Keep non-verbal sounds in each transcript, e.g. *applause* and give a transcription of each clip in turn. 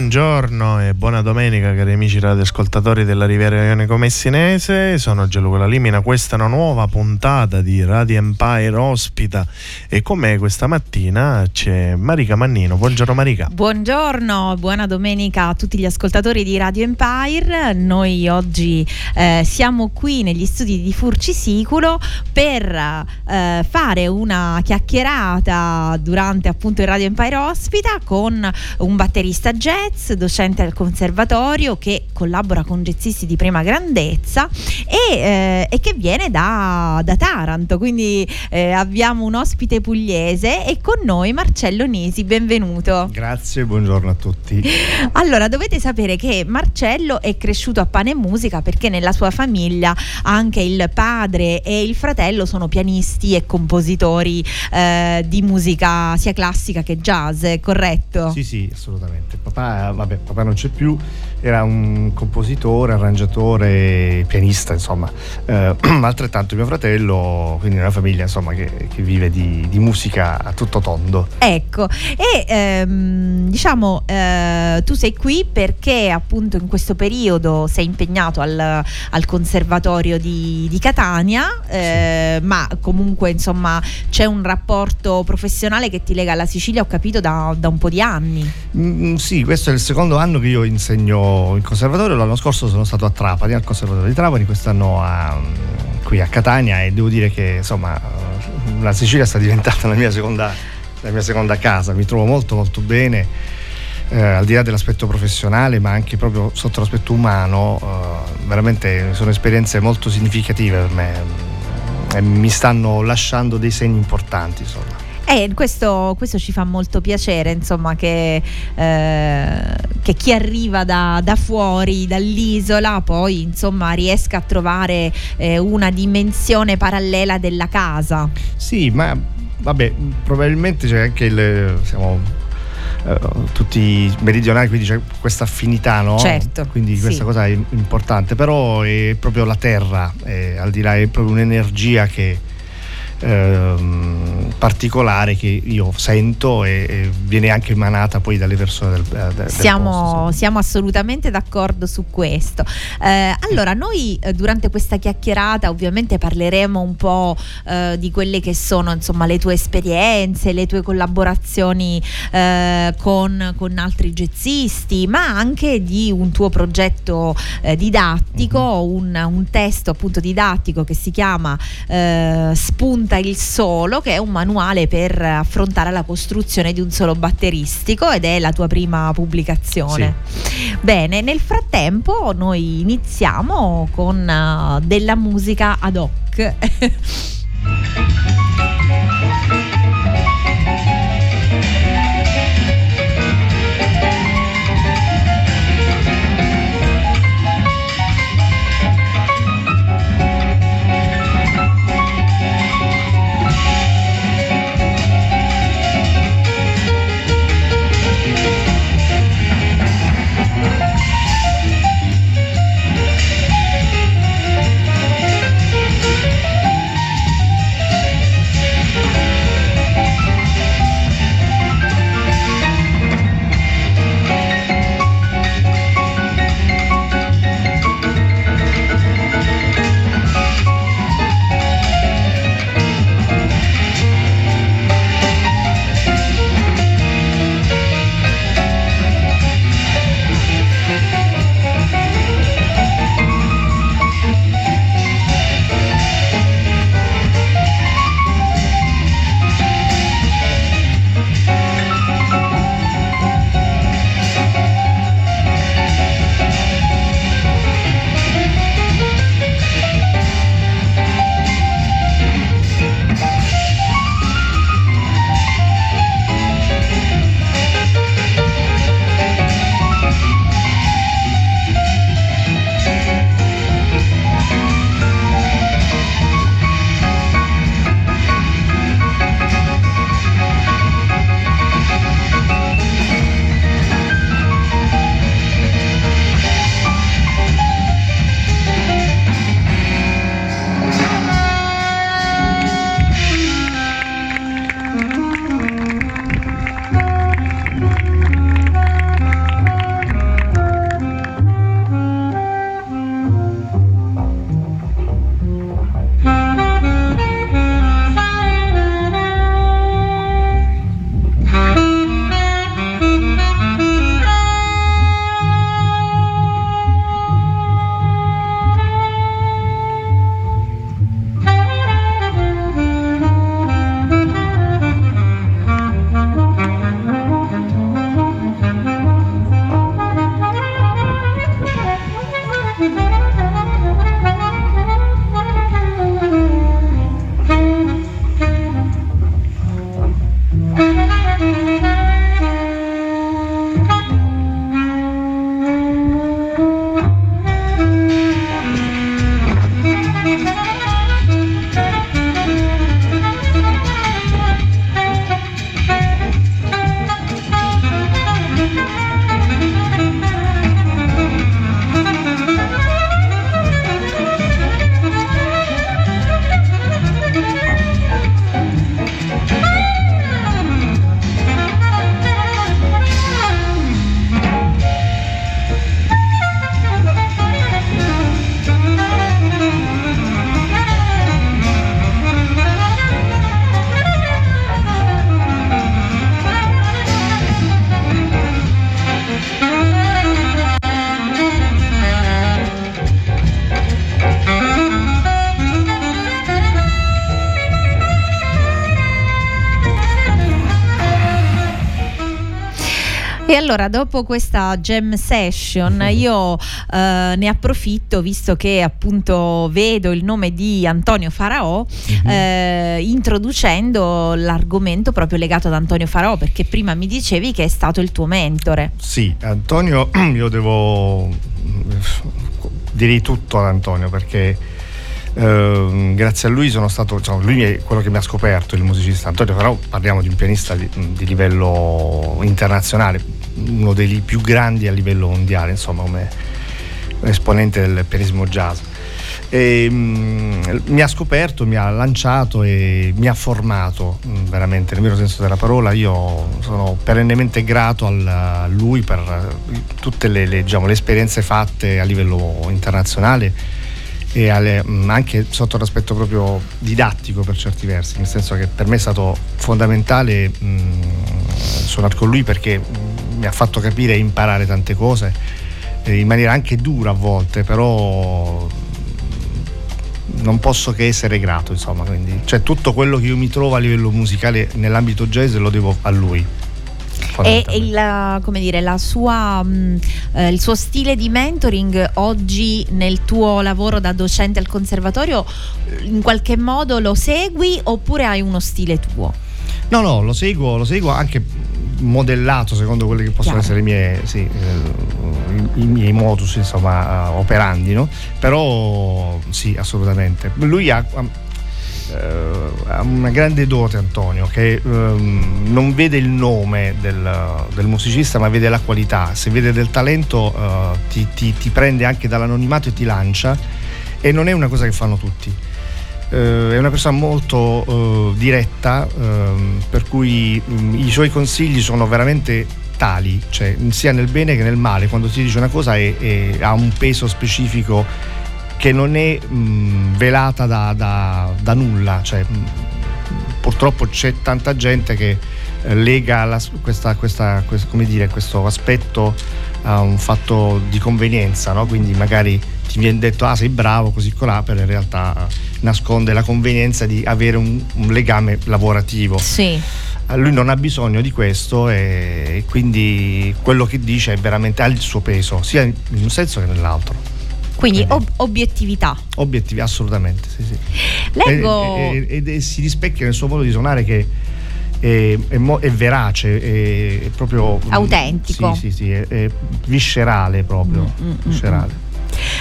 Buongiorno e buona domenica cari amici radioascoltatori della Riviera Ionico Messinese, sono Gianluca Lalimina, questa è una nuova puntata di Radio Empire ospita e con me questa mattina c'è Marica Mannino, buongiorno Marica. Buongiorno, buona domenica a tutti gli ascoltatori di Radio Empire. Noi oggi eh, siamo qui negli studi di Furcisiculo per eh, fare una chiacchierata durante appunto il Radio Empire Ospita con un batterista jazz, docente al conservatorio che collabora con jazzisti di prima grandezza e, eh, e che viene da, da Taranto. Quindi eh, abbiamo un ospite pugliese e con noi Marcello Nisi, benvenuto. Grazie, buongiorno a tutti. *laughs* Allora, dovete sapere che Marcello è cresciuto a pane e musica perché nella sua famiglia anche il padre e il fratello sono pianisti e compositori eh, di musica sia classica che jazz, corretto? Sì, sì, assolutamente. Papà, vabbè, papà non c'è più, era un compositore, arrangiatore, pianista, insomma. Eh, *clears throat* altrettanto mio fratello, quindi una famiglia insomma, che, che vive di, di musica a tutto tondo. Ecco, e ehm, diciamo eh, tu sei qui perché appunto in questo periodo sei impegnato al, al conservatorio di, di Catania, eh, ma comunque insomma c'è un rapporto professionale che ti lega alla Sicilia, ho capito, da, da un po' di anni. Mm, sì, questo è il secondo anno che io insegno in conservatorio. L'anno scorso sono stato a Trapani, al conservatorio di Trapani, quest'anno a, qui a Catania e devo dire che insomma la Sicilia sta diventando la mia seconda, la mia seconda casa. Mi trovo molto molto bene. Eh, al di là dell'aspetto professionale, ma anche proprio sotto l'aspetto umano, eh, veramente sono esperienze molto significative per me e mi stanno lasciando dei segni importanti. Insomma. E questo, questo ci fa molto piacere, insomma, che, eh, che chi arriva da, da fuori, dall'isola, poi insomma riesca a trovare eh, una dimensione parallela della casa. Sì, ma vabbè, probabilmente c'è anche il. siamo eh, tutti meridionali, quindi c'è questa affinità, no? Certo, Quindi sì. questa cosa è importante, però è proprio la terra, eh, al di là è proprio un'energia che ehm, particolare che io sento e, e viene anche emanata poi dalle persone del, eh, del Siamo, posto, siamo assolutamente d'accordo su questo. Eh, allora, noi eh, durante questa chiacchierata ovviamente parleremo un po' eh, di quelle che sono insomma le tue esperienze, le tue collaborazioni eh, con, con altri jazzisti, ma anche di un tuo progetto eh, didattico, un, un testo appunto didattico che si chiama eh, Spunta il solo, che è un manuale per affrontare la costruzione di un solo batteristico ed è la tua prima pubblicazione. Bene, nel frattempo noi iniziamo con eh, della musica ad hoc. *laughs* allora, dopo questa jam session, mhm. io eh, ne approfitto, visto che appunto vedo il nome di Antonio Faraò, uh-huh. eh, introducendo l'argomento proprio legato ad Antonio Faraò, perché prima mi dicevi che è stato il tuo mentore. Sì, Antonio, *clears throat* io devo direi tutto ad Antonio perché eh, grazie a lui sono stato, diciamo, lui è quello che mi ha scoperto il musicista Antonio, però parliamo di un pianista di, di livello internazionale, uno dei più grandi a livello mondiale, insomma, come esponente del pianismo jazz. E, um, mi ha scoperto, mi ha lanciato e mi ha formato um, veramente nel vero senso della parola. Io sono perennemente grato al, a lui per tutte le, le, diciamo, le esperienze fatte a livello internazionale e alle, mm, anche sotto l'aspetto proprio didattico per certi versi, nel senso che per me è stato fondamentale mh, mm, suonare con lui perché mh, mi ha fatto capire e imparare tante cose eh, in maniera anche dura a volte, però non posso che essere grato, insomma, quindi cioè tutto quello che io mi trovo a livello musicale nell'ambito jazz lo devo a lui. E il, come dire, la sua, mh, mm, eh, il suo stile di mentoring oggi nel tuo lavoro da docente al conservatorio in qualche modo lo segui oppure hai uno stile tuo? No, no, lo seguo, lo seguo anche modellato secondo quelli che possono Chiaro. essere i miei, sì, eh, i, miei modus insomma, uh, operandi, no? però sì, assolutamente. Lui ha, eh, ha una grande dote Antonio che um, non vede il nome del, del, musicista ma vede la qualità, se vede del talento uh, ti, ti, ti, prende anche dall'anonimato e ti lancia e non è una cosa che fanno tutti. Uh, è una persona molto diretta ehm, per cui um, i suoi consigli sono veramente tali, cioè sia nel bene che nel male, quando si dice una cosa è, è, ha un peso specifico che non è mh, velata da, da, da nulla. Cioè, mh, purtroppo c'è tanta gente che eh, lega la, questa, questa, questo, dire, questo aspetto a un fatto di convenienza, no? quindi magari ti viene detto ah sei bravo così colà, però in realtà eh, nasconde la convenienza di avere un, un legame lavorativo. Sì. Eh, lui non ha bisogno di questo e quindi quello che dice è veramente ha il suo peso, sia in un senso che nell'altro. Quindi ob- obiettività. Obiettivi, assolutamente, sì, sì. Leggo... E, si rispecchia nel suo modo di suonare che è, è, mo- è verace, è, è, proprio... Autentico. Sì, sì, sì, è, viscerale proprio. Mm, mm, mm viscerale.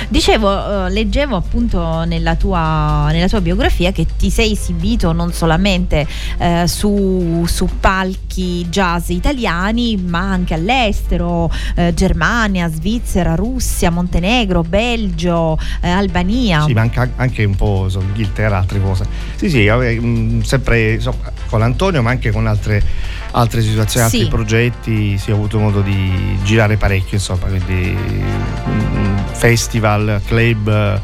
Dicevo, eh, leggevo appunto nella tua, nella tua, biografia che ti sei esibito non solamente eh, su, su, palchi jazz italiani, ma anche all'estero, eh, Germania, Svizzera, Russia, Montenegro, Belgio, eh, Albania. Sì, ma anche, anche un po' so, Inghilterra, altre cose. Sì, sì, mm, sempre so, con Antonio, ma anche con altre altre situazioni, sì. altri progetti, si è avuto modo di girare parecchio, insomma, quindi mm, festival, club.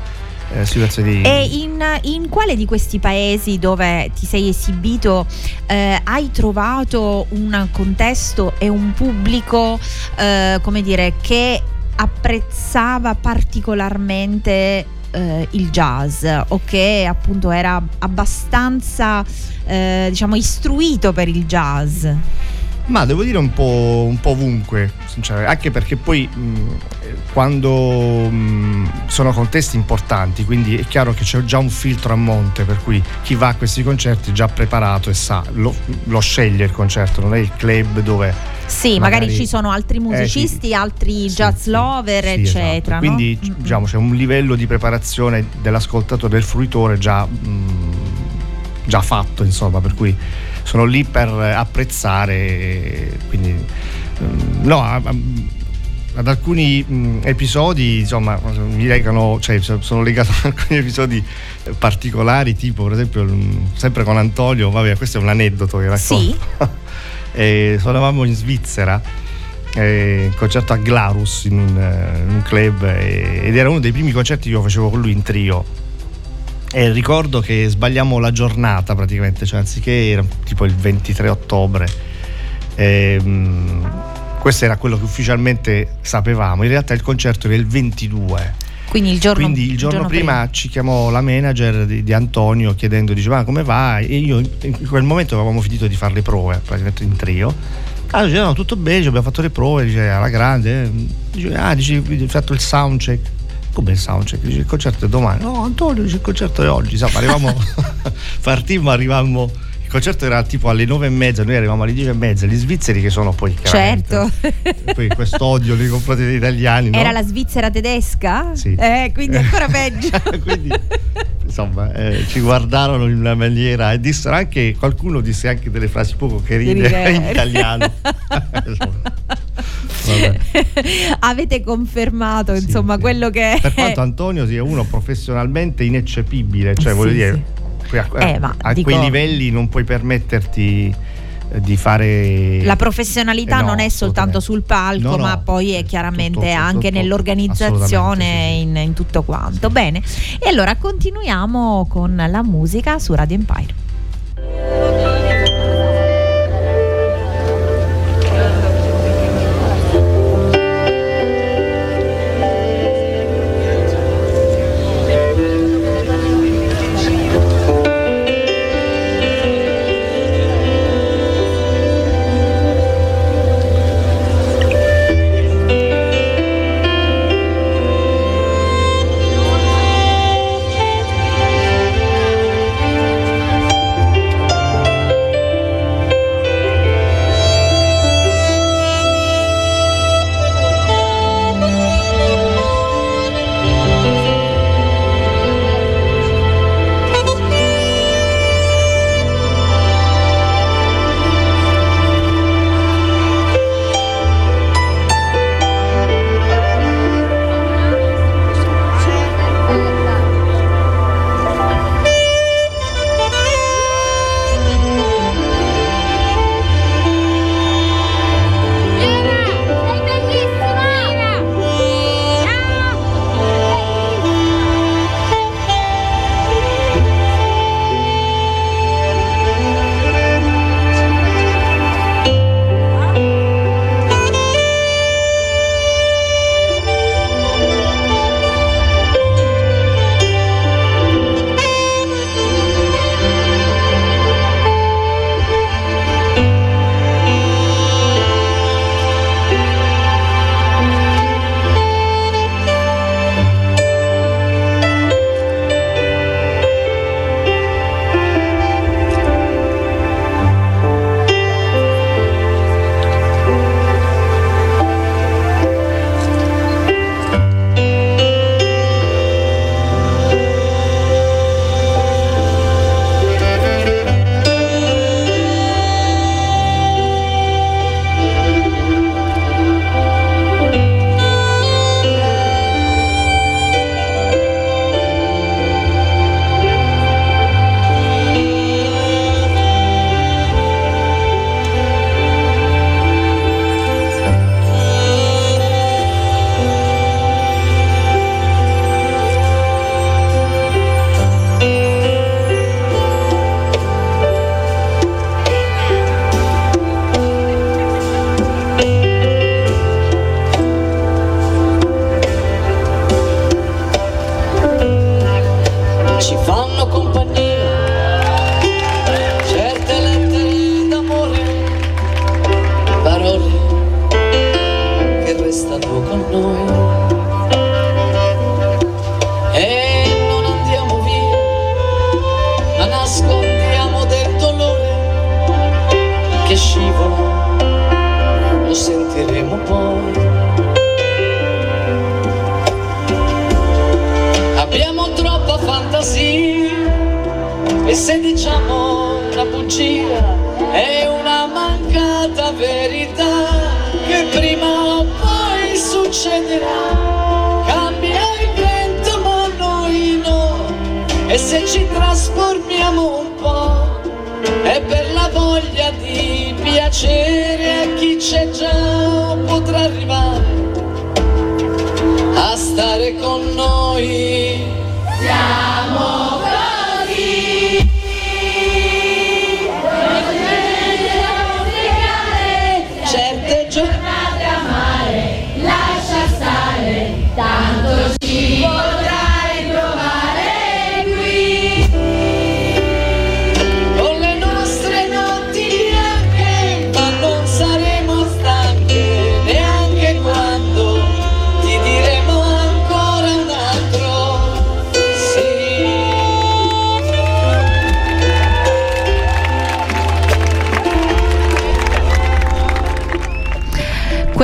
Eh, situazioni di... E in, in, quale di questi paesi dove ti sei esibito eh, hai trovato un contesto e un pubblico, eh, come dire, che apprezzava particolarmente eh, il jazz o che appunto era abbastanza eh, diciamo istruito per il jazz? Ma devo dire un po', un po ovunque, anche perché poi mh, quando mh, sono contesti importanti, quindi è chiaro che c'è già un filtro a monte, per cui chi va a questi concerti è già preparato e sa, lo, lo sceglie il concerto, non è il club dove... Sì, magari, magari ci sono altri musicisti, eh, sì, altri sì, jazz lover, sì, esatto. eccetera. Esatto. Quindi no? diciamo c'è un livello di preparazione dell'ascoltatore, del fruitore già, mh, già fatto, insomma, per cui sono lì per apprezzare, quindi mm, no, ad alcuni mh, episodi insomma mi legano, cioè sono legato *laughs* ad alcuni episodi particolari, tipo per esempio sempre con Antonio, vabbè questo è un aneddoto che racconto. Sì. *laughs* e suonavamo in Svizzera eh, un concerto a Glarus in un, in un club eh, ed era uno dei primi concerti che io facevo con lui in trio e ricordo che sbagliamo la giornata praticamente, cioè anziché era tipo il 23 ottobre. Ehm, questo era quello che ufficialmente sapevamo. In realtà il concerto era il 22. Quindi il giorno, Quindi il giorno, giorno prima, prima, ci chiamò la manager di, di Antonio chiedendo, diceva come va? E io in quel momento avevamo finito di fare le prove, praticamente in trio. Ah, dice, no, tutto bene, abbiamo fatto le prove, dice, alla grande. Dice, ah, dice, hai fatto il soundcheck. Come il soundcheck? Dice, il concerto è domani. No, Antonio, dice, il concerto è oggi. Insomma, arrivavamo, *laughs* partimmo, arrivavamo il concerto era tipo alle nove e mezza, noi arrivavamo alle dieci e mezza, gli svizzeri che sono poi certo. poi questo odio nei confronti degli italiani. Era la Svizzera tedesca? Sì. Eh, quindi ancora peggio. *laughs* quindi, insomma, eh, ci guardarono in una maniera e dissero anche, qualcuno disse anche delle frasi poco carine in italiano. *laughs* *laughs* Avete confermato insomma sì. quello che per quanto Antonio sia uno professionalmente ineccepibile, cioè sì, voglio dire a, eh, a dico, quei livelli non puoi permetterti eh, di fare la professionalità eh no, non è soltanto sul palco no, no, ma poi è chiaramente tutto, anche tutto, nell'organizzazione sì, sì. In, in, tutto quanto sì. bene e allora continuiamo con la musica su Radio Empire noi e non andiamo via, ma nascondiamo del dolore che scivola, lo sentiremo poi. Abbiamo troppa fantasia e se diciamo una bugia è una mancata verità. it out.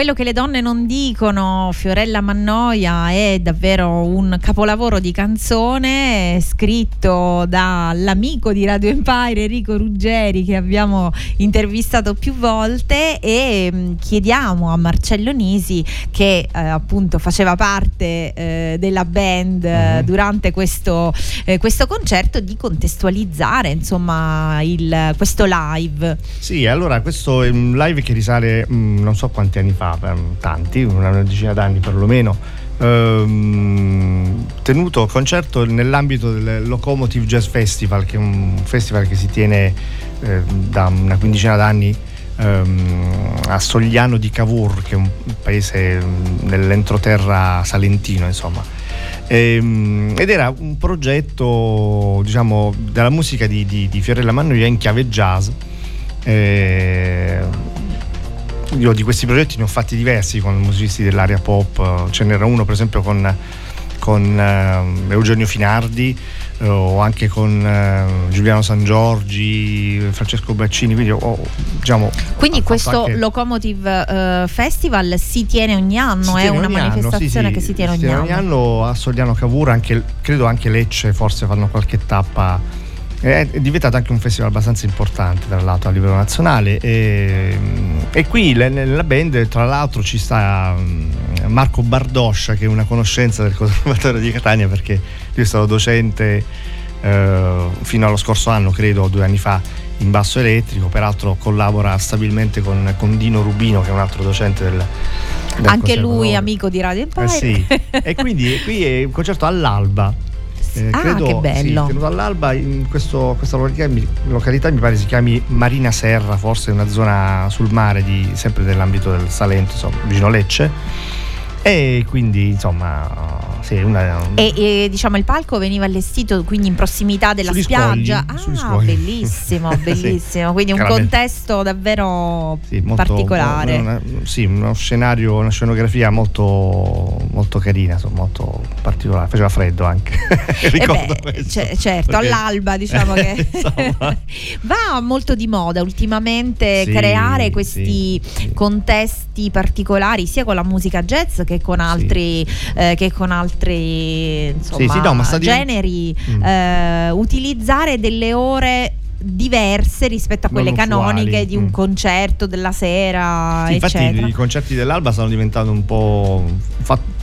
Quello che le donne non dicono, Fiorella Mannoia, è davvero un capolavoro di canzone scritto dall'amico di Radio Empire Enrico Ruggeri che abbiamo intervistato più volte e mm, chiediamo a Marcello Nisi che eh, appunto faceva parte eh, della band uh-huh. durante questo, eh, questo, concerto di contestualizzare insomma il, questo live. Sì, allora questo è un live che risale mh, mm, non so quanti anni fa tanti, una decina d'anni perlomeno, ehm, tenuto concerto nell'ambito del Locomotive Jazz Festival, che è un festival che si tiene eh, da una quindicina d'anni ehm, a Sogliano di Cavour, che è un paese nell'entroterra salentino, insomma. Ehm, ed era un progetto diciamo della musica di, di, di Fiorella Mannoia in chiave jazz eh, io di questi progetti ne ho fatti diversi con musicisti dell'area pop, ce n'era uno per esempio con, con uh, Eugenio Finardi uh, o anche con Giuliano San Giorgi, Francesco Baccini, quindi, oh, diciamo, quindi questo anche... Locomotive Festival si tiene ogni anno, è una manifestazione anno, sì, che si tiene ogni, si tiene ogni anno. anno a Soliano Cavour, anche, credo anche Lecce forse fanno qualche tappa è diventato anche un festival abbastanza importante tra l'altro a livello nazionale. E, e qui nella band tra l'altro ci sta mm, Marco Bardoscia che è una conoscenza del conservatorio di Catania perché lui è stato docente eh, fino allo scorso anno credo due anni fa in basso elettrico. Peraltro collabora stabilmente con, con Dino Rubino che è un altro docente del, del anche lui amico di Radio Empire eh sì. e quindi qui è un concerto all'alba eh, ah, credo, che bello. Sì, tenuto all'alba in questo, questa località, località, mi pare si chiami Marina Serra, forse una zona sul mare di, sempre nell'ambito del Salento, insomma, vicino Lecce. E quindi insomma sì, una, e, e, diciamo il palco veniva allestito quindi in prossimità della spiaggia. Scogli, ah, bellissimo, *laughs* bellissimo. sì, quindi un contesto davvero sì, molto, particolare. Una, sì, uno scenario, una scenografia molto, molto carina, molto particolare. Faceva freddo anche. *laughs* Ricordo beh, c- certo, Perché... all'alba diciamo che *laughs* va molto di moda ultimamente creare questi contesti particolari sia con la musica jazz che con altri, eh, che con altri altri insomma, sì, sì, no, generi, mm. eh, utilizzare delle ore diverse rispetto a quelle canoniche di un mm. concerto della sera. Sì, infatti i concerti dell'alba stanno diventando un po'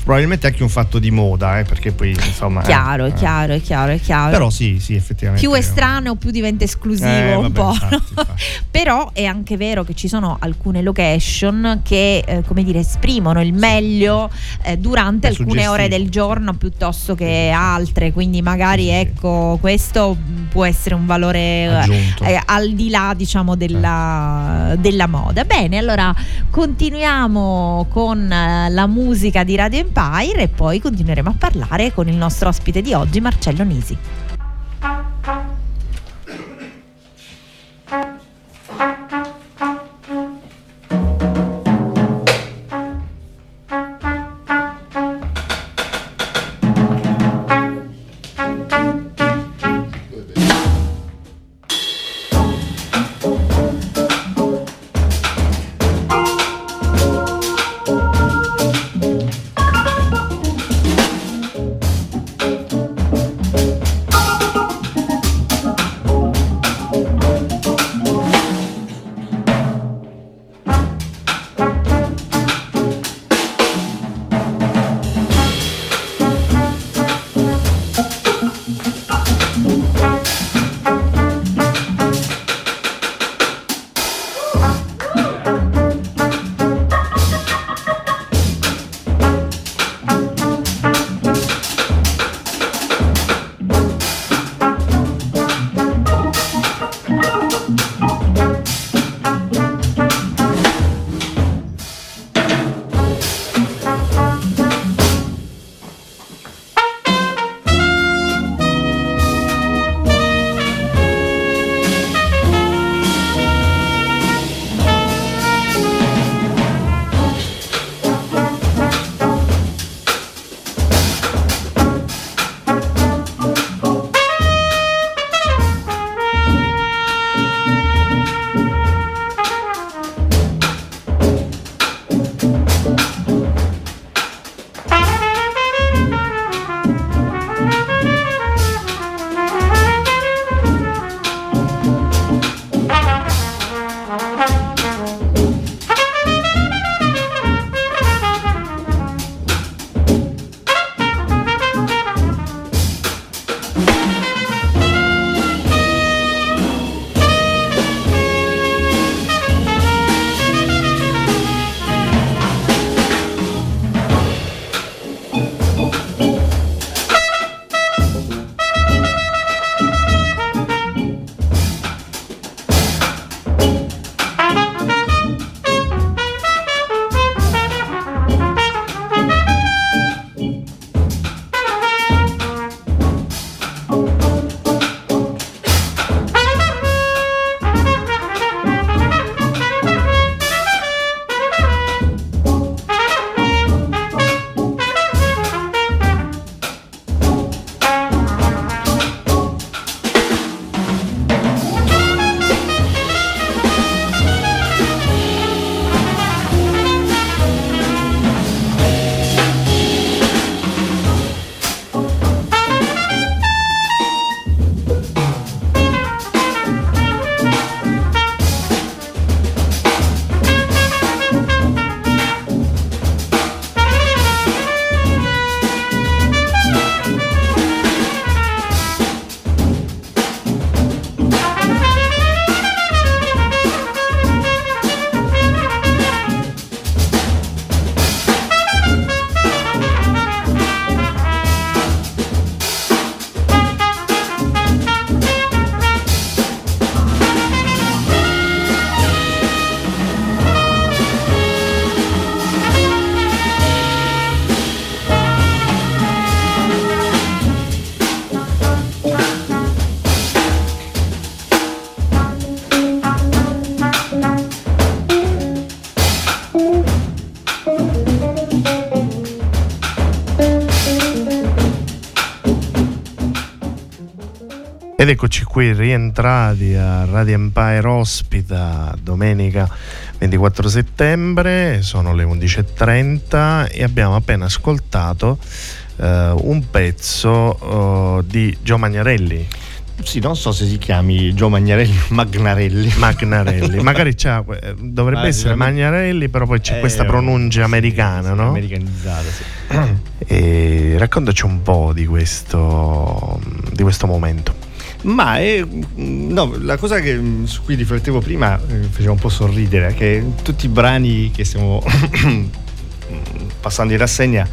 probabilmente anche un fatto di moda, eh, perché poi insomma... Chiaro, eh, è chiaro, è chiaro, è chiaro. Però sì, sì, effettivamente. Più estraneo, più diventa esclusivo eh, un vabbè, po'. Infatti, *laughs* infatti. Però è anche vero che ci sono alcune location che, eh, come dire, esprimono il meglio eh, durante è alcune ore del giorno piuttosto che altre, quindi magari ecco, questo può essere un valore eh, al di là, diciamo, della, della moda. Bene, allora continuiamo con la musica di Radio Empire Empire e poi continueremo a parlare con il nostro ospite di oggi, Marcello Nisi. Ed eccoci qui rientrati a Radio Empire Ospita domenica 24 settembre, sono le 11.30 e abbiamo appena ascoltato eh, un pezzo uh, di Gio Magnarelli. Sì, non so se si chiami Gio Magnarelli o Magnarelli. Magnarelli, magari eh, dovrebbe ah, essere Magnarelli, però poi c'è eh, questa pronuncia americana, sì, no? Americanizzata, sì. E raccontaci un po' di questo, di questo momento. Ma è, no, la cosa che, su cui riflettevo prima eh, faceva un po' sorridere, che tutti i brani che stiamo *coughs* passando in rassegna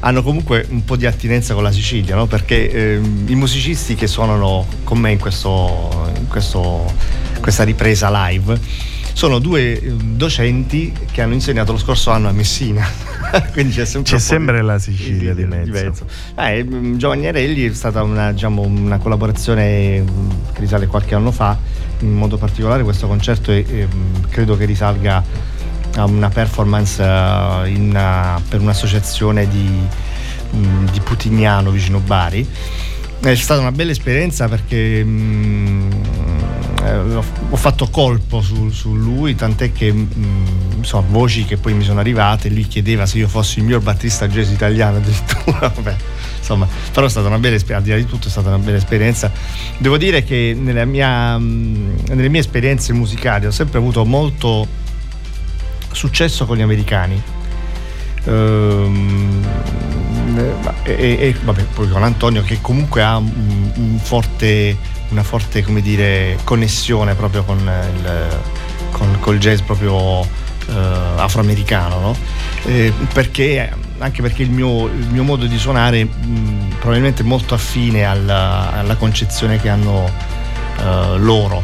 hanno comunque un po' di attinenza con la Sicilia, no? perché eh, i musicisti che suonano con me in, questo, in questo, questa ripresa live sono due ehm, docenti che hanno insegnato lo scorso anno a Messina. *laughs* Quindi c'è sempre, c'è sempre la Sicilia di, di mezzo. Di mezzo. Eh, mm, Giovanni Arelli è stata una, diciamo, una, collaborazione mm, che risale qualche anno fa, in modo particolare questo concerto è, è, credo che risalga a una performance uh, in, uh, per un'associazione di, di Putignano vicino Bari. È stata una bella esperienza perché eh, ho fatto colpo su, su lui, tant'è che mh, mm, insomma, voci che poi mi sono arrivate, lui chiedeva se io fossi il miglior battista jazz italiano addirittura, *laughs* vabbè, insomma, però è stata una bella esperienza, al di là di tutto è stata una bella esperienza. Devo dire che mia, mh, mm, nelle mie esperienze musicali ho sempre avuto molto successo con gli americani. Ehm, e, e, vabbè, poi con Antonio che comunque ha un, un forte una forte come dire, connessione proprio con il con, col jazz proprio eh, afroamericano, no? eh, perché, anche perché il mio, il mio modo di suonare mh, probabilmente è molto affine alla, alla concezione che hanno eh, loro.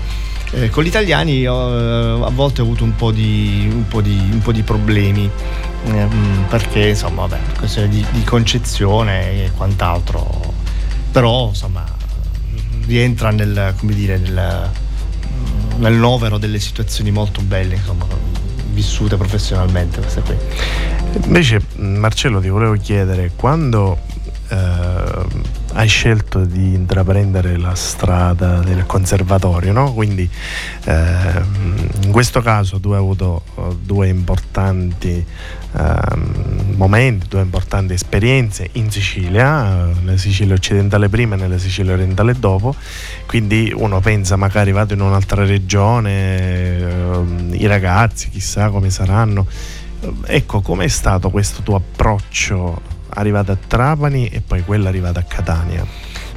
Eh, con gli italiani a volte ho avuto un po' di, un po di, un po di problemi ehm, perché insomma vabbè, questione di, di concezione e quant'altro però insomma rientra nel, dire, nel, nel novero delle situazioni molto belle, insomma, vissute professionalmente queste qui. Invece Marcello ti volevo chiedere, quando eh, hai scelto di intraprendere la strada del conservatorio, no? quindi eh, in questo caso tu hai avuto eh, due importanti eh, momenti, due importanti esperienze in Sicilia, eh, nella Sicilia occidentale prima e nella Sicilia orientale dopo, quindi uno pensa magari vado in un'altra regione, eh, i ragazzi chissà come saranno. Ecco, com'è stato questo tuo approccio arrivata a Trapani e poi quella arrivata a Catania.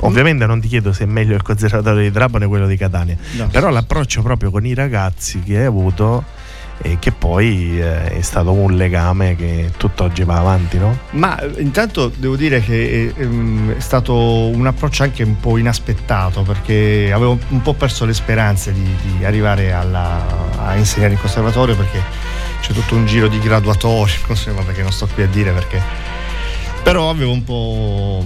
Ovviamente non ti chiedo se è meglio il conservatorio di Trapani o quello di Catania, no. però l'approccio proprio con i ragazzi che hai avuto e che poi eh, è stato un legame che tutt'oggi va avanti, no? Ma eh, intanto devo dire che è, ehm, è, stato un approccio anche un po' inaspettato perché avevo un po' perso le speranze di, di arrivare alla, a insegnare in conservatorio perché c'è tutto un giro di graduatorio, *laughs* che non sto qui a dire perché però avevo un po'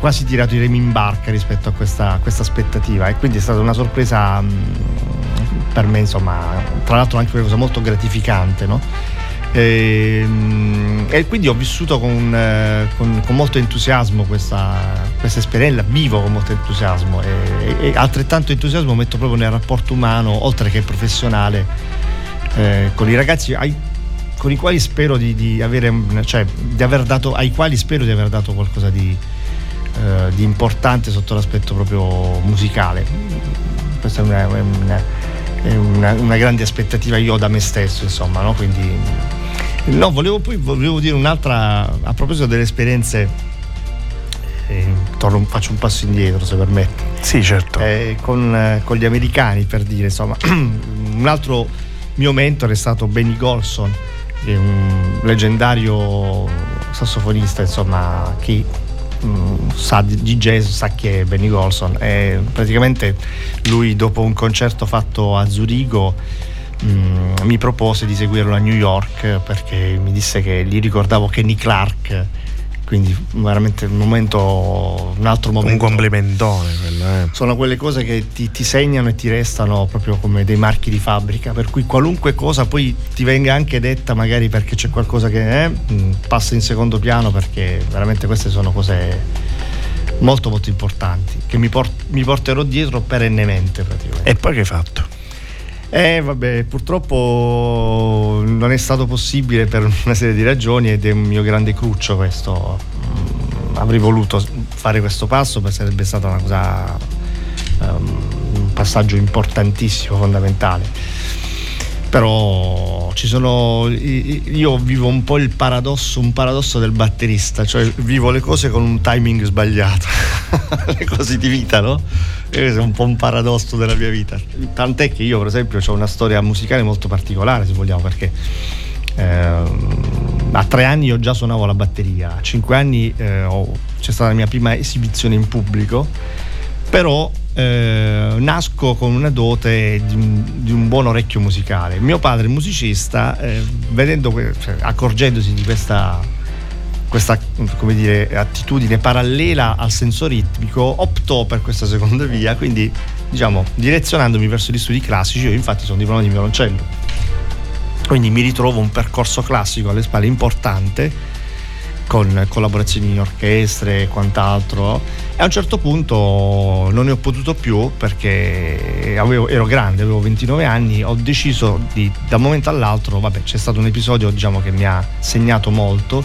quasi tirato i remi in barca rispetto a questa, questa aspettativa e quindi è stata una sorpresa per me insomma tra l'altro anche una cosa molto gratificante no? e, ehm, e, quindi ho vissuto con, con, con molto entusiasmo questa, questa, esperienza, vivo con molto entusiasmo e, e, altrettanto entusiasmo metto proprio nel rapporto umano oltre che professionale eh, con i ragazzi ai, con i quali spero di, di avere, cioè di aver dato, ai quali spero di aver dato qualcosa di, eh, di importante sotto l'aspetto proprio musicale. Questa è una, una, una, una grande aspettativa io da me stesso, insomma, no? Quindi, no, volevo poi volevo dire un'altra a proposito delle esperienze. Eh, torno, faccio un passo indietro se permetti. Sì, certo. Eh, con, eh, con, gli americani per dire, insomma, *clears throat* un altro mio mentore è stato Benny Golson un leggendario sassofonista, insomma, chi mm, sa di jazz sa che è Benny Golson. E praticamente lui dopo un concerto fatto a Zurigo mm, mi propose di seguirlo a New York perché mi disse che gli ricordavo Kenny Clark quindi veramente un momento un altro momento un complimentone quello, eh. sono quelle cose che ti, ti, segnano e ti restano proprio come dei marchi di fabbrica per cui qualunque cosa poi ti venga anche detta magari perché c'è qualcosa che eh, passa in secondo piano perché veramente queste sono cose molto molto importanti che mi, port- mi porterò dietro perennemente praticamente. E poi che hai fatto? Eh vabbè, purtroppo non è stato possibile per una serie di ragioni ed è un mio grande cruccio questo. Mm, avrei voluto fare questo passo perché sarebbe stata una cosa um, un passaggio importantissimo, fondamentale però ci sono io vivo un po' il paradosso un paradosso del batterista cioè vivo le cose con un timing sbagliato *laughs* le cose di vita no? è un po' un paradosso della mia vita tant'è che io per esempio ho una storia musicale molto particolare se vogliamo perché eh, a tre anni io già suonavo la batteria a cinque anni eh, ho, c'è stata la mia prima esibizione in pubblico però eh, nasco con una dote di un, di un, buon orecchio musicale. Mio padre, musicista, eh, vedendo, cioè, accorgendosi di questa, questa dire, attitudine parallela al senso ritmico, optò per questa seconda via, quindi diciamo, direzionandomi verso gli studi classici, io infatti sono diplomato di violoncello. Quindi mi ritrovo un percorso classico alle spalle importante con collaborazioni in orchestre e quant'altro e a un certo punto non ne ho potuto più perché avevo, ero grande, avevo 29 anni, ho deciso di, da un momento all'altro, vabbè c'è stato un episodio diciamo, che mi ha segnato molto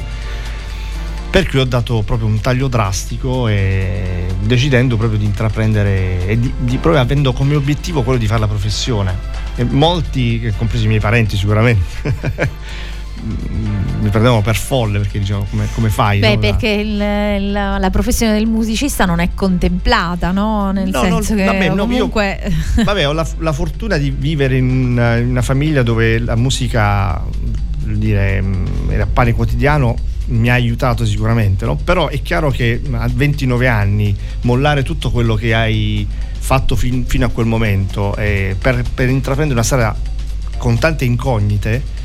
per cui ho dato proprio un taglio drastico e decidendo proprio di intraprendere e di, di proprio avendo come obiettivo quello di fare la professione. E molti, compresi i miei parenti sicuramente *laughs* mi prendevano per folle perché dicevano come, come fai? Beh, no? perché il, il, la professione del musicista non è contemplata, no? Nel no, senso no, che vabbè, comunque... Io, *laughs* vabbè, ho la, la, fortuna di vivere in una, in una, famiglia dove la musica, dire, era pane quotidiano mi ha aiutato sicuramente, no? però è chiaro che a 29 anni mollare tutto quello che hai fatto fin, fino a quel momento eh, per, per intraprendere una strada con tante incognite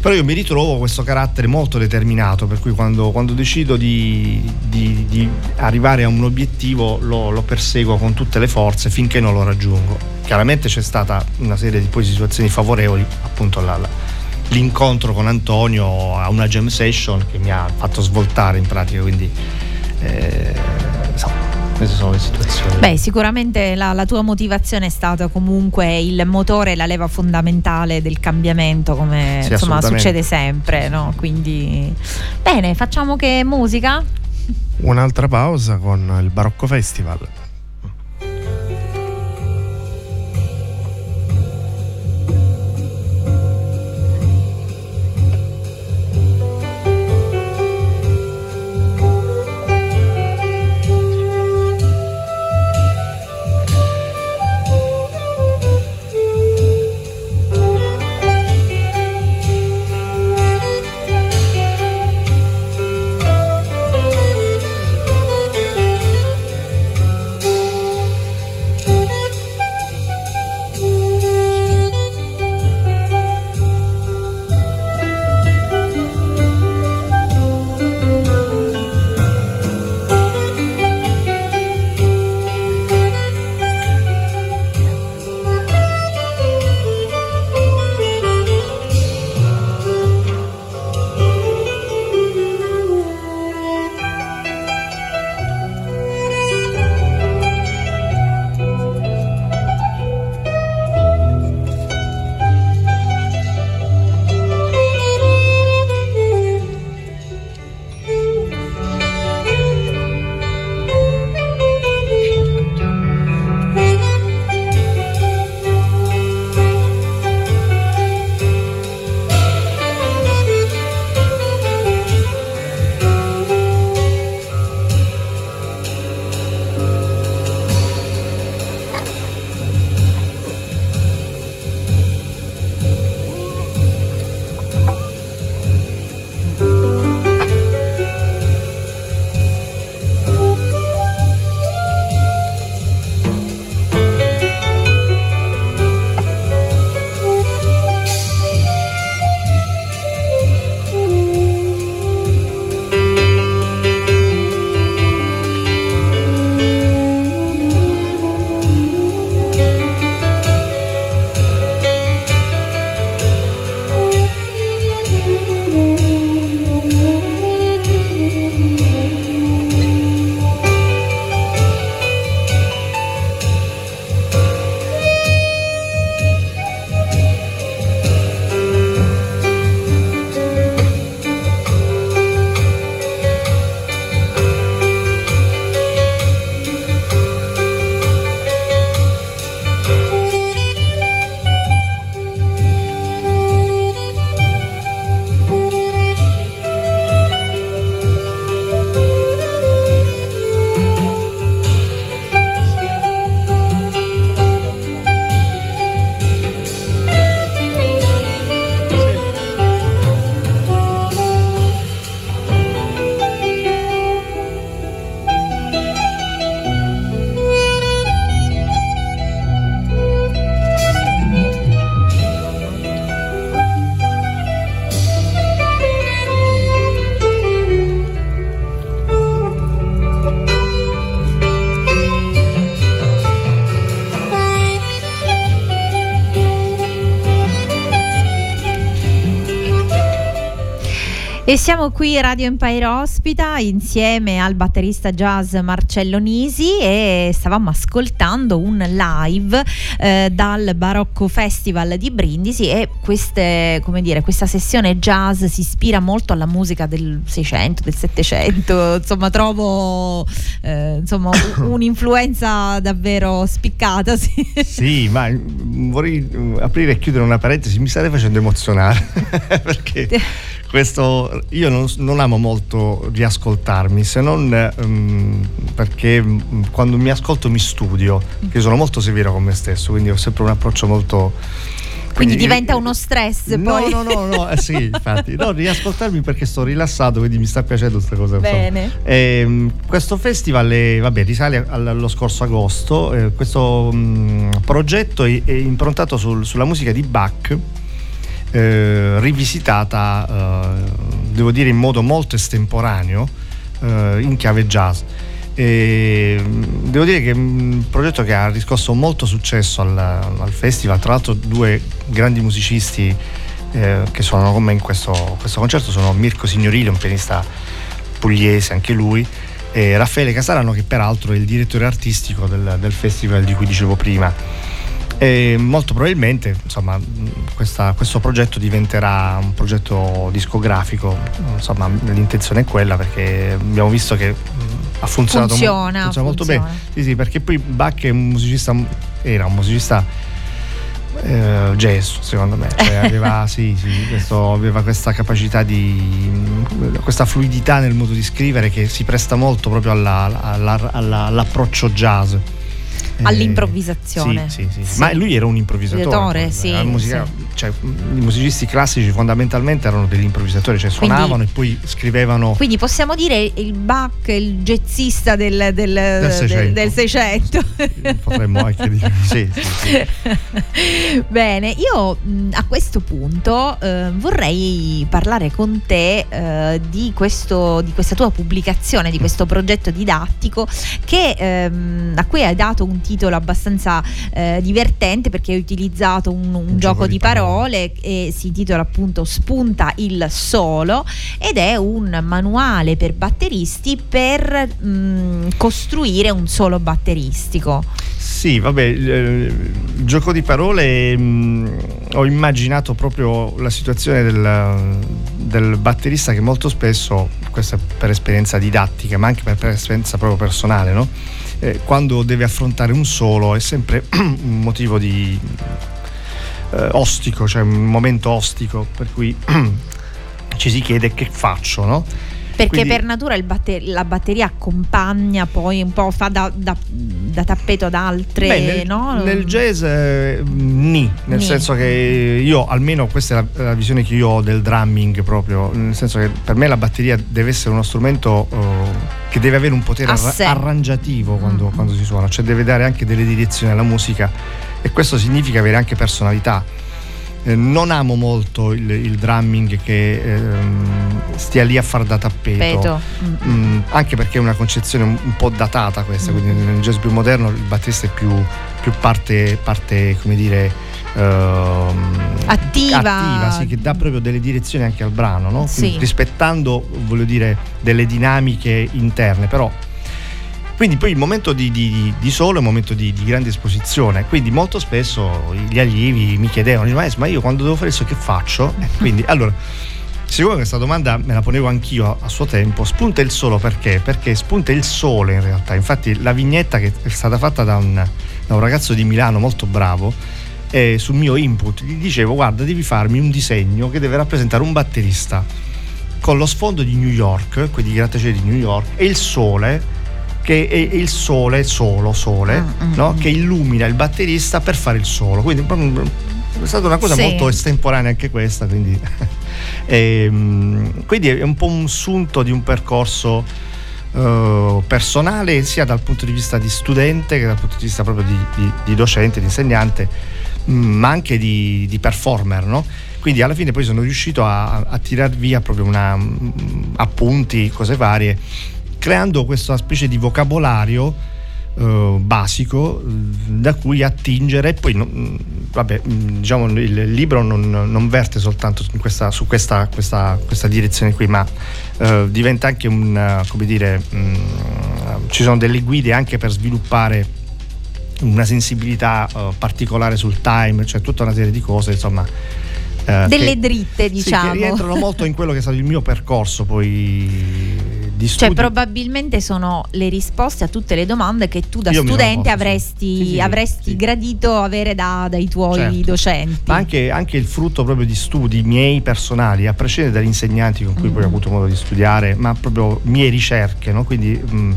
però io mi ritrovo questo carattere molto determinato, per cui quando, quando decido di, di, di, arrivare a un obiettivo lo, lo, perseguo con tutte le forze finché non lo raggiungo. Chiaramente c'è stata una serie di poi situazioni favorevoli, appunto la, la, l'incontro con Antonio a una jam session che mi ha fatto svoltare in pratica, quindi eh, insomma queste sono le situazioni. Beh, sicuramente la, la, tua motivazione è stata comunque il motore, la leva fondamentale del cambiamento, come sì, insomma succede sempre, no? Quindi bene, facciamo che musica? Un'altra pausa con il Barocco Festival. E siamo qui Radio Empire Ospita insieme al batterista jazz Marcello Nisi e stavamo ascoltando un live eh, dal Barocco Festival di Brindisi e queste, dire, questa sessione jazz si ispira molto alla musica del 600, del 700, insomma trovo eh, insomma, *coughs* un'influenza davvero spiccata. Sì. sì, ma vorrei aprire e chiudere una parentesi, mi state facendo emozionare *laughs* perché questo io non, non, amo molto riascoltarmi se non um, perché mm, quando mi ascolto mi studio che sono molto severo con me stesso quindi ho sempre un approccio molto quindi, quindi diventa uno stress no, poi. no no no eh, sì infatti. No riascoltarmi perché sto rilassato quindi mi sta piacendo questa cosa bene. E, um, questo festival è, vabbè, risale allo scorso agosto eh, questo um, progetto è, è improntato sul, sulla musica di Bach eh, rivisitata, eh, devo dire in modo molto estemporaneo, eh, in chiave jazz. E devo dire che è un progetto che ha riscosso molto successo al, al festival, tra l'altro due grandi musicisti eh, che suonano con me in questo, questo, concerto sono Mirko Signorile, un pianista pugliese anche lui, e Raffaele Casarano che peraltro è il direttore artistico del, del festival di cui dicevo prima. E molto probabilmente insomma, questa, questo progetto diventerà un progetto discografico, insomma, l'intenzione è quella perché abbiamo visto che ha funzionato funziona, funziona molto bene. Sì, sì, perché poi Bach è un musicista, era un musicista eh, jazz secondo me, cioè *laughs* aveva, sì, sì, questo, aveva questa capacità di, questa fluidità nel modo di scrivere che si presta molto proprio alla, alla, alla, all'approccio jazz. Eh, all'improvvisazione. Sì, sì, sì, Ma lui era un improvvisatore. Sì, musica, cioè, I musicisti classici fondamentalmente erano degli improvvisatori, cioè suonavano quindi, e poi scrivevano. Quindi possiamo dire il Bach, il jazzista del, del, del 600. Del 600. Potremmo anche dire. sì, *laughs* Bene, io a questo punto eh, vorrei parlare con te eh, di, questo, di, questa tua pubblicazione, di questo progetto didattico che, ehm, a cui hai dato un titolo abbastanza eh, divertente perché hai utilizzato un, un, un gioco, gioco, di, parole, parole e si intitola appunto Spunta il solo ed è un manuale per batteristi per mh, mm, costruire un solo batteristico. Sì, vabbè, il gioco di parole mh, mm, ho immaginato proprio la situazione del, del, batterista che molto spesso, questa è per esperienza didattica, ma anche per, per esperienza proprio personale, no? eh, quando deve affrontare un solo è sempre *clears throat* un motivo di eh, ostico, cioè un momento ostico, per cui *clears throat* ci si chiede che faccio, no? Perché Quindi, per natura batter- la batteria accompagna poi un po', fa da, da, da tappeto ad altre, beh, nel, no? Nel jazz eh, ni, nel ni. senso che io, almeno questa è la, la, visione che io ho del drumming proprio, nel senso che per me la batteria deve essere uno strumento uh, che deve avere un potere arra- arrangiativo quando, mm-hmm. quando si suona, cioè deve dare anche delle direzioni alla musica e questo significa avere anche personalità eh, non amo molto il, il drumming che ehm, stia lì a far da tappeto, mm, mm, anche perché è una concezione un, un po' datata questa, mm. quindi nel jazz più moderno il batterista è più, più parte, parte, come dire, ehm, attiva, attiva sì, che dà proprio delle direzioni anche al brano, no? sì. rispettando, voglio dire, delle dinamiche interne, però quindi poi il momento di, di, di solo è un momento di, di, grande esposizione, quindi molto spesso gli allievi mi chiedevano, ma io quando devo fare questo che faccio? *laughs* Eh, quindi allora, siccome questa domanda me la ponevo anch'io a, suo tempo, spunta il solo perché? Perché spunta il sole in realtà, infatti la vignetta che è stata fatta da un, da un ragazzo di Milano molto bravo, e sul mio input gli dicevo guarda devi farmi un disegno che deve rappresentare un batterista con lo sfondo di New York, quindi i grattacieli di New York e il sole che è il sole, solo sole, mm, mm, no? Mm. che illumina il batterista per fare il solo. Quindi è stata una cosa sì. molto estemporanea anche questa, quindi, e, *laughs* ehm, quindi, è un po' un sunto di un percorso uh, personale sia dal punto di vista di studente che dal punto di vista proprio di, di, di docente, di insegnante, ma anche di, di performer, no? Quindi alla fine poi sono riuscito a, a tirar via proprio una, appunti, cose varie creando questa specie di vocabolario eh, basico da cui attingere. Poi, mm, vabbè, mm, diciamo, il libro non, non verte soltanto questa, su questa, questa, questa, direzione qui, ma eh, diventa anche un, come dire, mh, mm, ci sono delle guide anche per sviluppare una sensibilità uh, particolare sul time, cioè tutta una serie di cose, insomma eh, delle che, dritte, diciamo. Sì, che rientrano molto in quello che è stato il mio percorso poi di cioè, studi. Cioè, probabilmente sono le risposte a tutte le domande che tu da Io studente avresti, sì. Sì, avresti gradito avere da, dai tuoi certo. docenti. Ma anche, anche, il frutto proprio di studi miei personali, a prescindere dagli insegnanti con cui mm. poi ho avuto modo di studiare, ma proprio mie ricerche, no? Quindi. Mh, mm,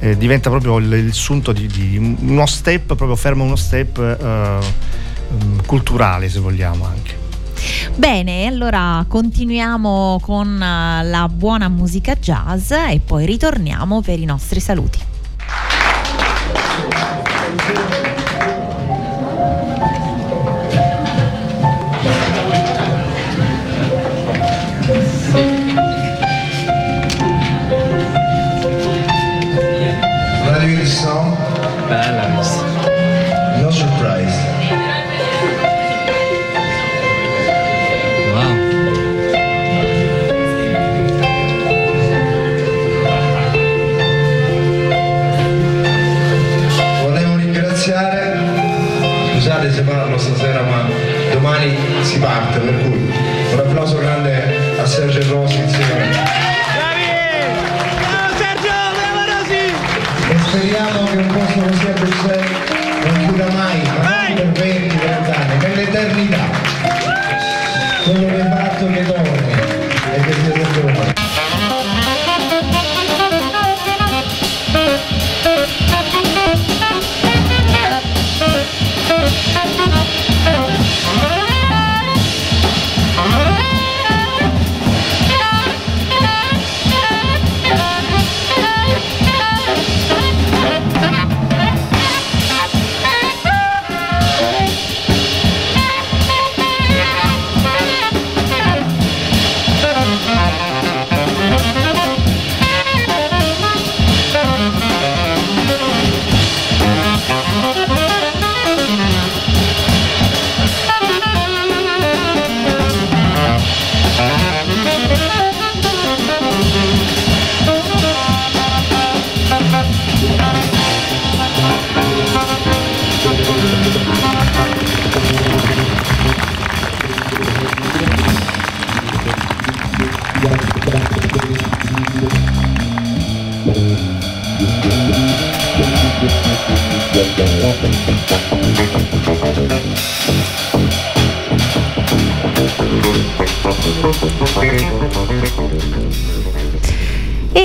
eh, diventa proprio il, il sunto di, di, uno step, proprio fermo uno step eh, mm, culturale se vogliamo anche. Bene, allora continuiamo con eh, la buona musica jazz e poi ritorniamo per i nostri saluti.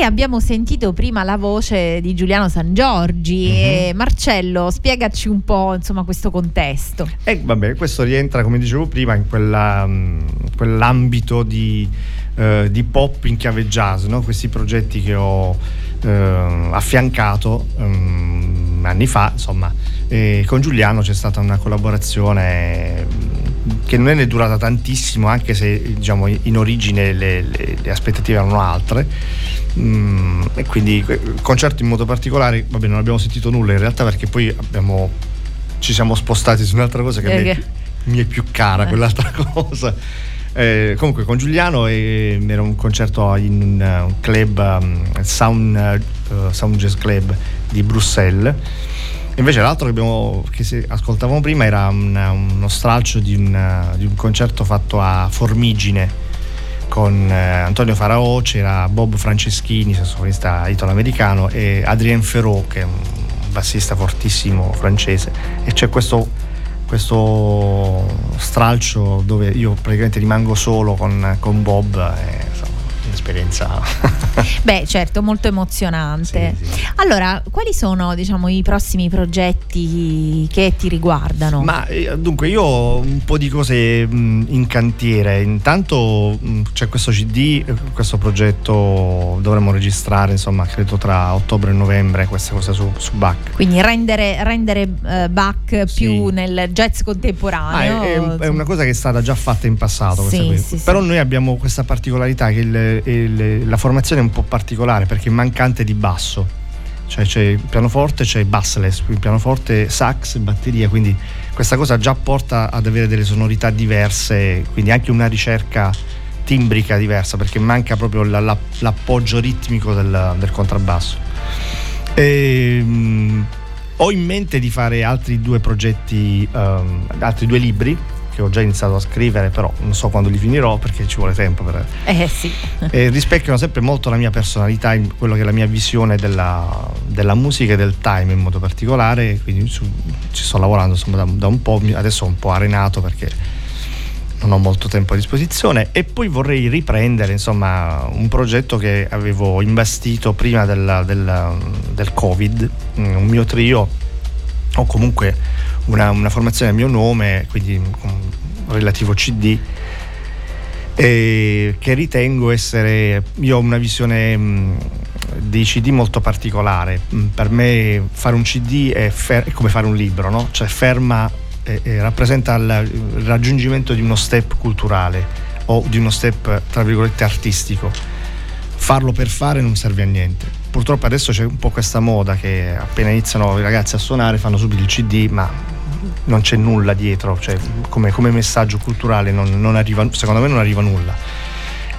Abbiamo sentito prima la voce di Giuliano San Giorgi. Mm-hmm. Marcello, spiegaci un po' insomma, questo contesto. Eh, vabbè, questo rientra, come dicevo prima, in quella, um, quell'ambito di, uh, di, pop in chiave jazz, no? questi progetti che ho uh, affiancato um, anni fa, insomma. E con Giuliano c'è stata una collaborazione che non è durata tantissimo, anche se diciamo, in origine le, le, le aspettative erano altre. Mm, e quindi il concerto in modo particolare, vabbè, non abbiamo sentito nulla in realtà perché poi abbiamo, ci siamo spostati su un'altra cosa che eh, mi, è, mi, è, più cara, eh. quell'altra *laughs* cosa. Eh, comunque con Giuliano eh, era un concerto in un, un club, um, Sound, uh, Sound Jazz Club di Bruxelles Invece l'altro che, abbiamo, che ascoltavamo prima era una, uno stralcio di, una, di, un concerto fatto a Formigine con eh, Antonio Faraò, c'era Bob Franceschini, sassofonista italo-americano, e Adrien Ferro, che è un bassista fortissimo francese. E c'è questo, questo stralcio dove io praticamente rimango solo con, con Bob. E, insomma, un'esperienza. *laughs* Beh, certo, molto emozionante. Sì, sì. Allora, quali sono diciamo, i prossimi progetti che ti riguardano? Ma eh, dunque, io ho un po' di cose in cantiere. Intanto c'è questo CD, questo progetto dovremmo registrare, insomma, credo tra ottobre e novembre, queste cose su, su Bach. Quindi rendere, rendere uh, Bach sì. più nel jazz contemporaneo. Ah, è, è, è, una cosa che è stata già fatta in passato. Però noi abbiamo questa particolarità che il, il, la formazione è un po' particolare perché è mancante di basso cioè c'è il pianoforte, c'è bassless, quindi pianoforte, sax, batteria, quindi questa cosa già porta ad avere delle sonorità diverse, quindi anche una ricerca timbrica diversa perché manca proprio la, la, l'appoggio ritmico del, del contrabbasso. E, mh, ho in mente di fare altri due progetti, um, altri due libri che ho già iniziato a scrivere, però non so quando li finirò perché ci vuole tempo. Per... Eh sì. E rispecchiano sempre molto la mia personalità, quello che è la mia visione della, della musica e del time in modo particolare, quindi su, ci sto lavorando insomma, da, da un po', adesso ho un po' arenato perché non ho molto tempo a disposizione e poi vorrei riprendere insomma un progetto che avevo investito prima del, del, del covid un mio trio o comunque una, una, formazione a mio nome quindi un relativo cd che ritengo essere io ho una visione mh, dei cd molto particolare per me fare un cd è, fer- è come fare un libro no? cioè ferma eh, eh, rappresenta il raggiungimento di uno step culturale o di uno step tra virgolette artistico. Farlo per fare non serve a niente. Purtroppo adesso c'è un po' questa moda che appena iniziano i ragazzi a suonare fanno subito il CD, ma non c'è nulla dietro, cioè come, come messaggio culturale non, non arriva, secondo me non arriva nulla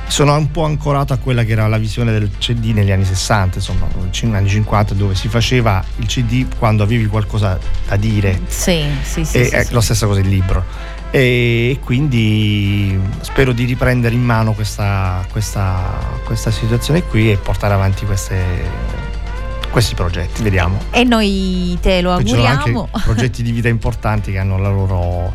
sono un po' ancorato a quella che era la visione del CD negli anni 60, insomma, negli anni 50, dove si faceva il CD quando avevi qualcosa da dire. Sì, sì, sì. E sì, è sì. la stessa cosa il libro. E quindi spero di riprendere in mano questa, questa, questa situazione qui e portare avanti queste, questi progetti, vediamo. E noi te lo Poi ci sono auguriamo. anche progetti di vita importanti che hanno la loro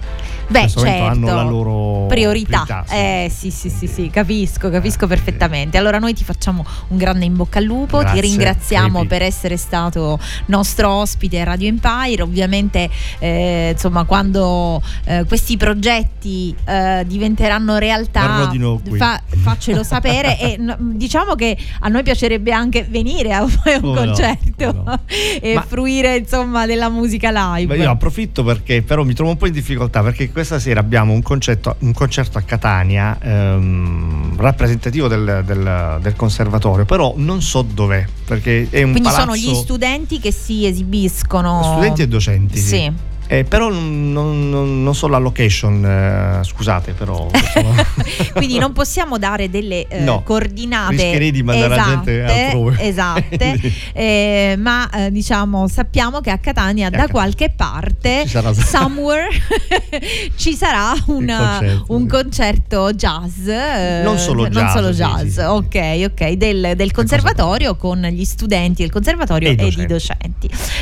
Beh, certo. hanno la loro priorità. priorità, sì. Eh sì, sì, sì, sì, capisco, capisco perfettamente. Allora noi ti facciamo un grande in bocca al lupo, Grazie, ti ringraziamo Crepi. per essere stato nostro ospite a Radio Empire. Ovviamente, eh, insomma, quando eh, questi progetti eh, diventeranno realtà, di fa- faccelo sapere e no, diciamo che a noi piacerebbe anche venire a un Come no, concerto come no. *laughs* e Ma- fruire insomma della musica live. Io approfitto perché però mi trovo un po' in difficoltà perché questa sera abbiamo un, concetto- un concerto a Catania ehm, rappresentativo del, del- del conservatorio, però non so dov'è perché è un Quindi palazzo sono gli studenti che si esibiscono. studenti e docenti. sì. Sì. Eh, però non, non- non- so la location, eh, scusate però. *laughs* Quindi non possiamo dare delle eh, No, coordinate rischierei di mandare la gente *laughs* esatte, *laughs* altrove. esatte, eh, ma eh, diciamo sappiamo che a Catania a da Catania. qualche parte, Ci sarà- somewhere, ci sarà una- concerto, un concerto jazz. eh, Non solo non jazz, solo jazz, sì, sì. ok, ok, del, del conservatorio con gli studenti del conservatorio E e, i i docenti.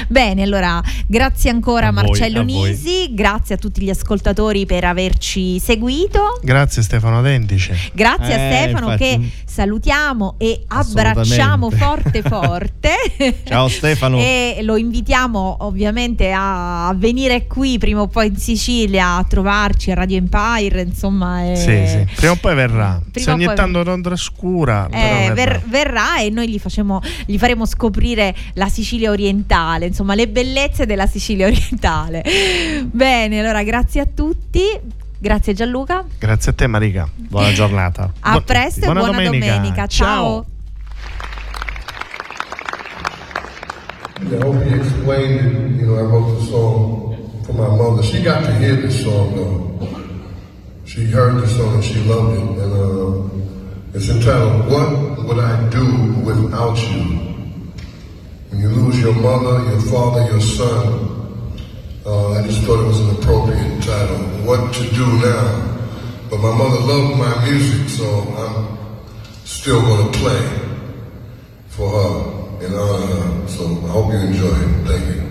Bene, allora grazie ancora A voi, Marcello a voi. Nisi, grazie a tutti gli ascoltatori per averci seguito. Grazie Stefano Dentice. Grazie a Eh, Stefano infatti. che salutiamo e abbracciamo forte forte. *laughs* Ciao Stefano. e lo invitiamo ovviamente a venire qui prima o poi in Sicilia a trovarci a Radio Empire, insomma. e- Sì, sì. Prima o poi verrà. Prima Se ogni poi- tanto non trascura, Eh, verrà. ver- verrà e noi gli, facciamo- gli faremo scoprire la Sicilia orientale, insomma le bellezze della Sicilia orientale. Bene, allora grazie a tutti, grazie Gianluca, Grazie a te Marica. Buona giornata. a Bu- presto buona e buona domenica. domenica. Ciao. Ciao. I hope he explained it. You know, I wrote the song for my mother. She got to hear this song though. She heard the song and she loved it. And uh, it's entitled "What Would I Do Without You?" When you lose your mother, your father, your son, uh, I just thought it was an appropriate title. What to do now? But my mother loved my music, so I'm still going to play for her and honor her. So I hope you enjoy it. Thank you.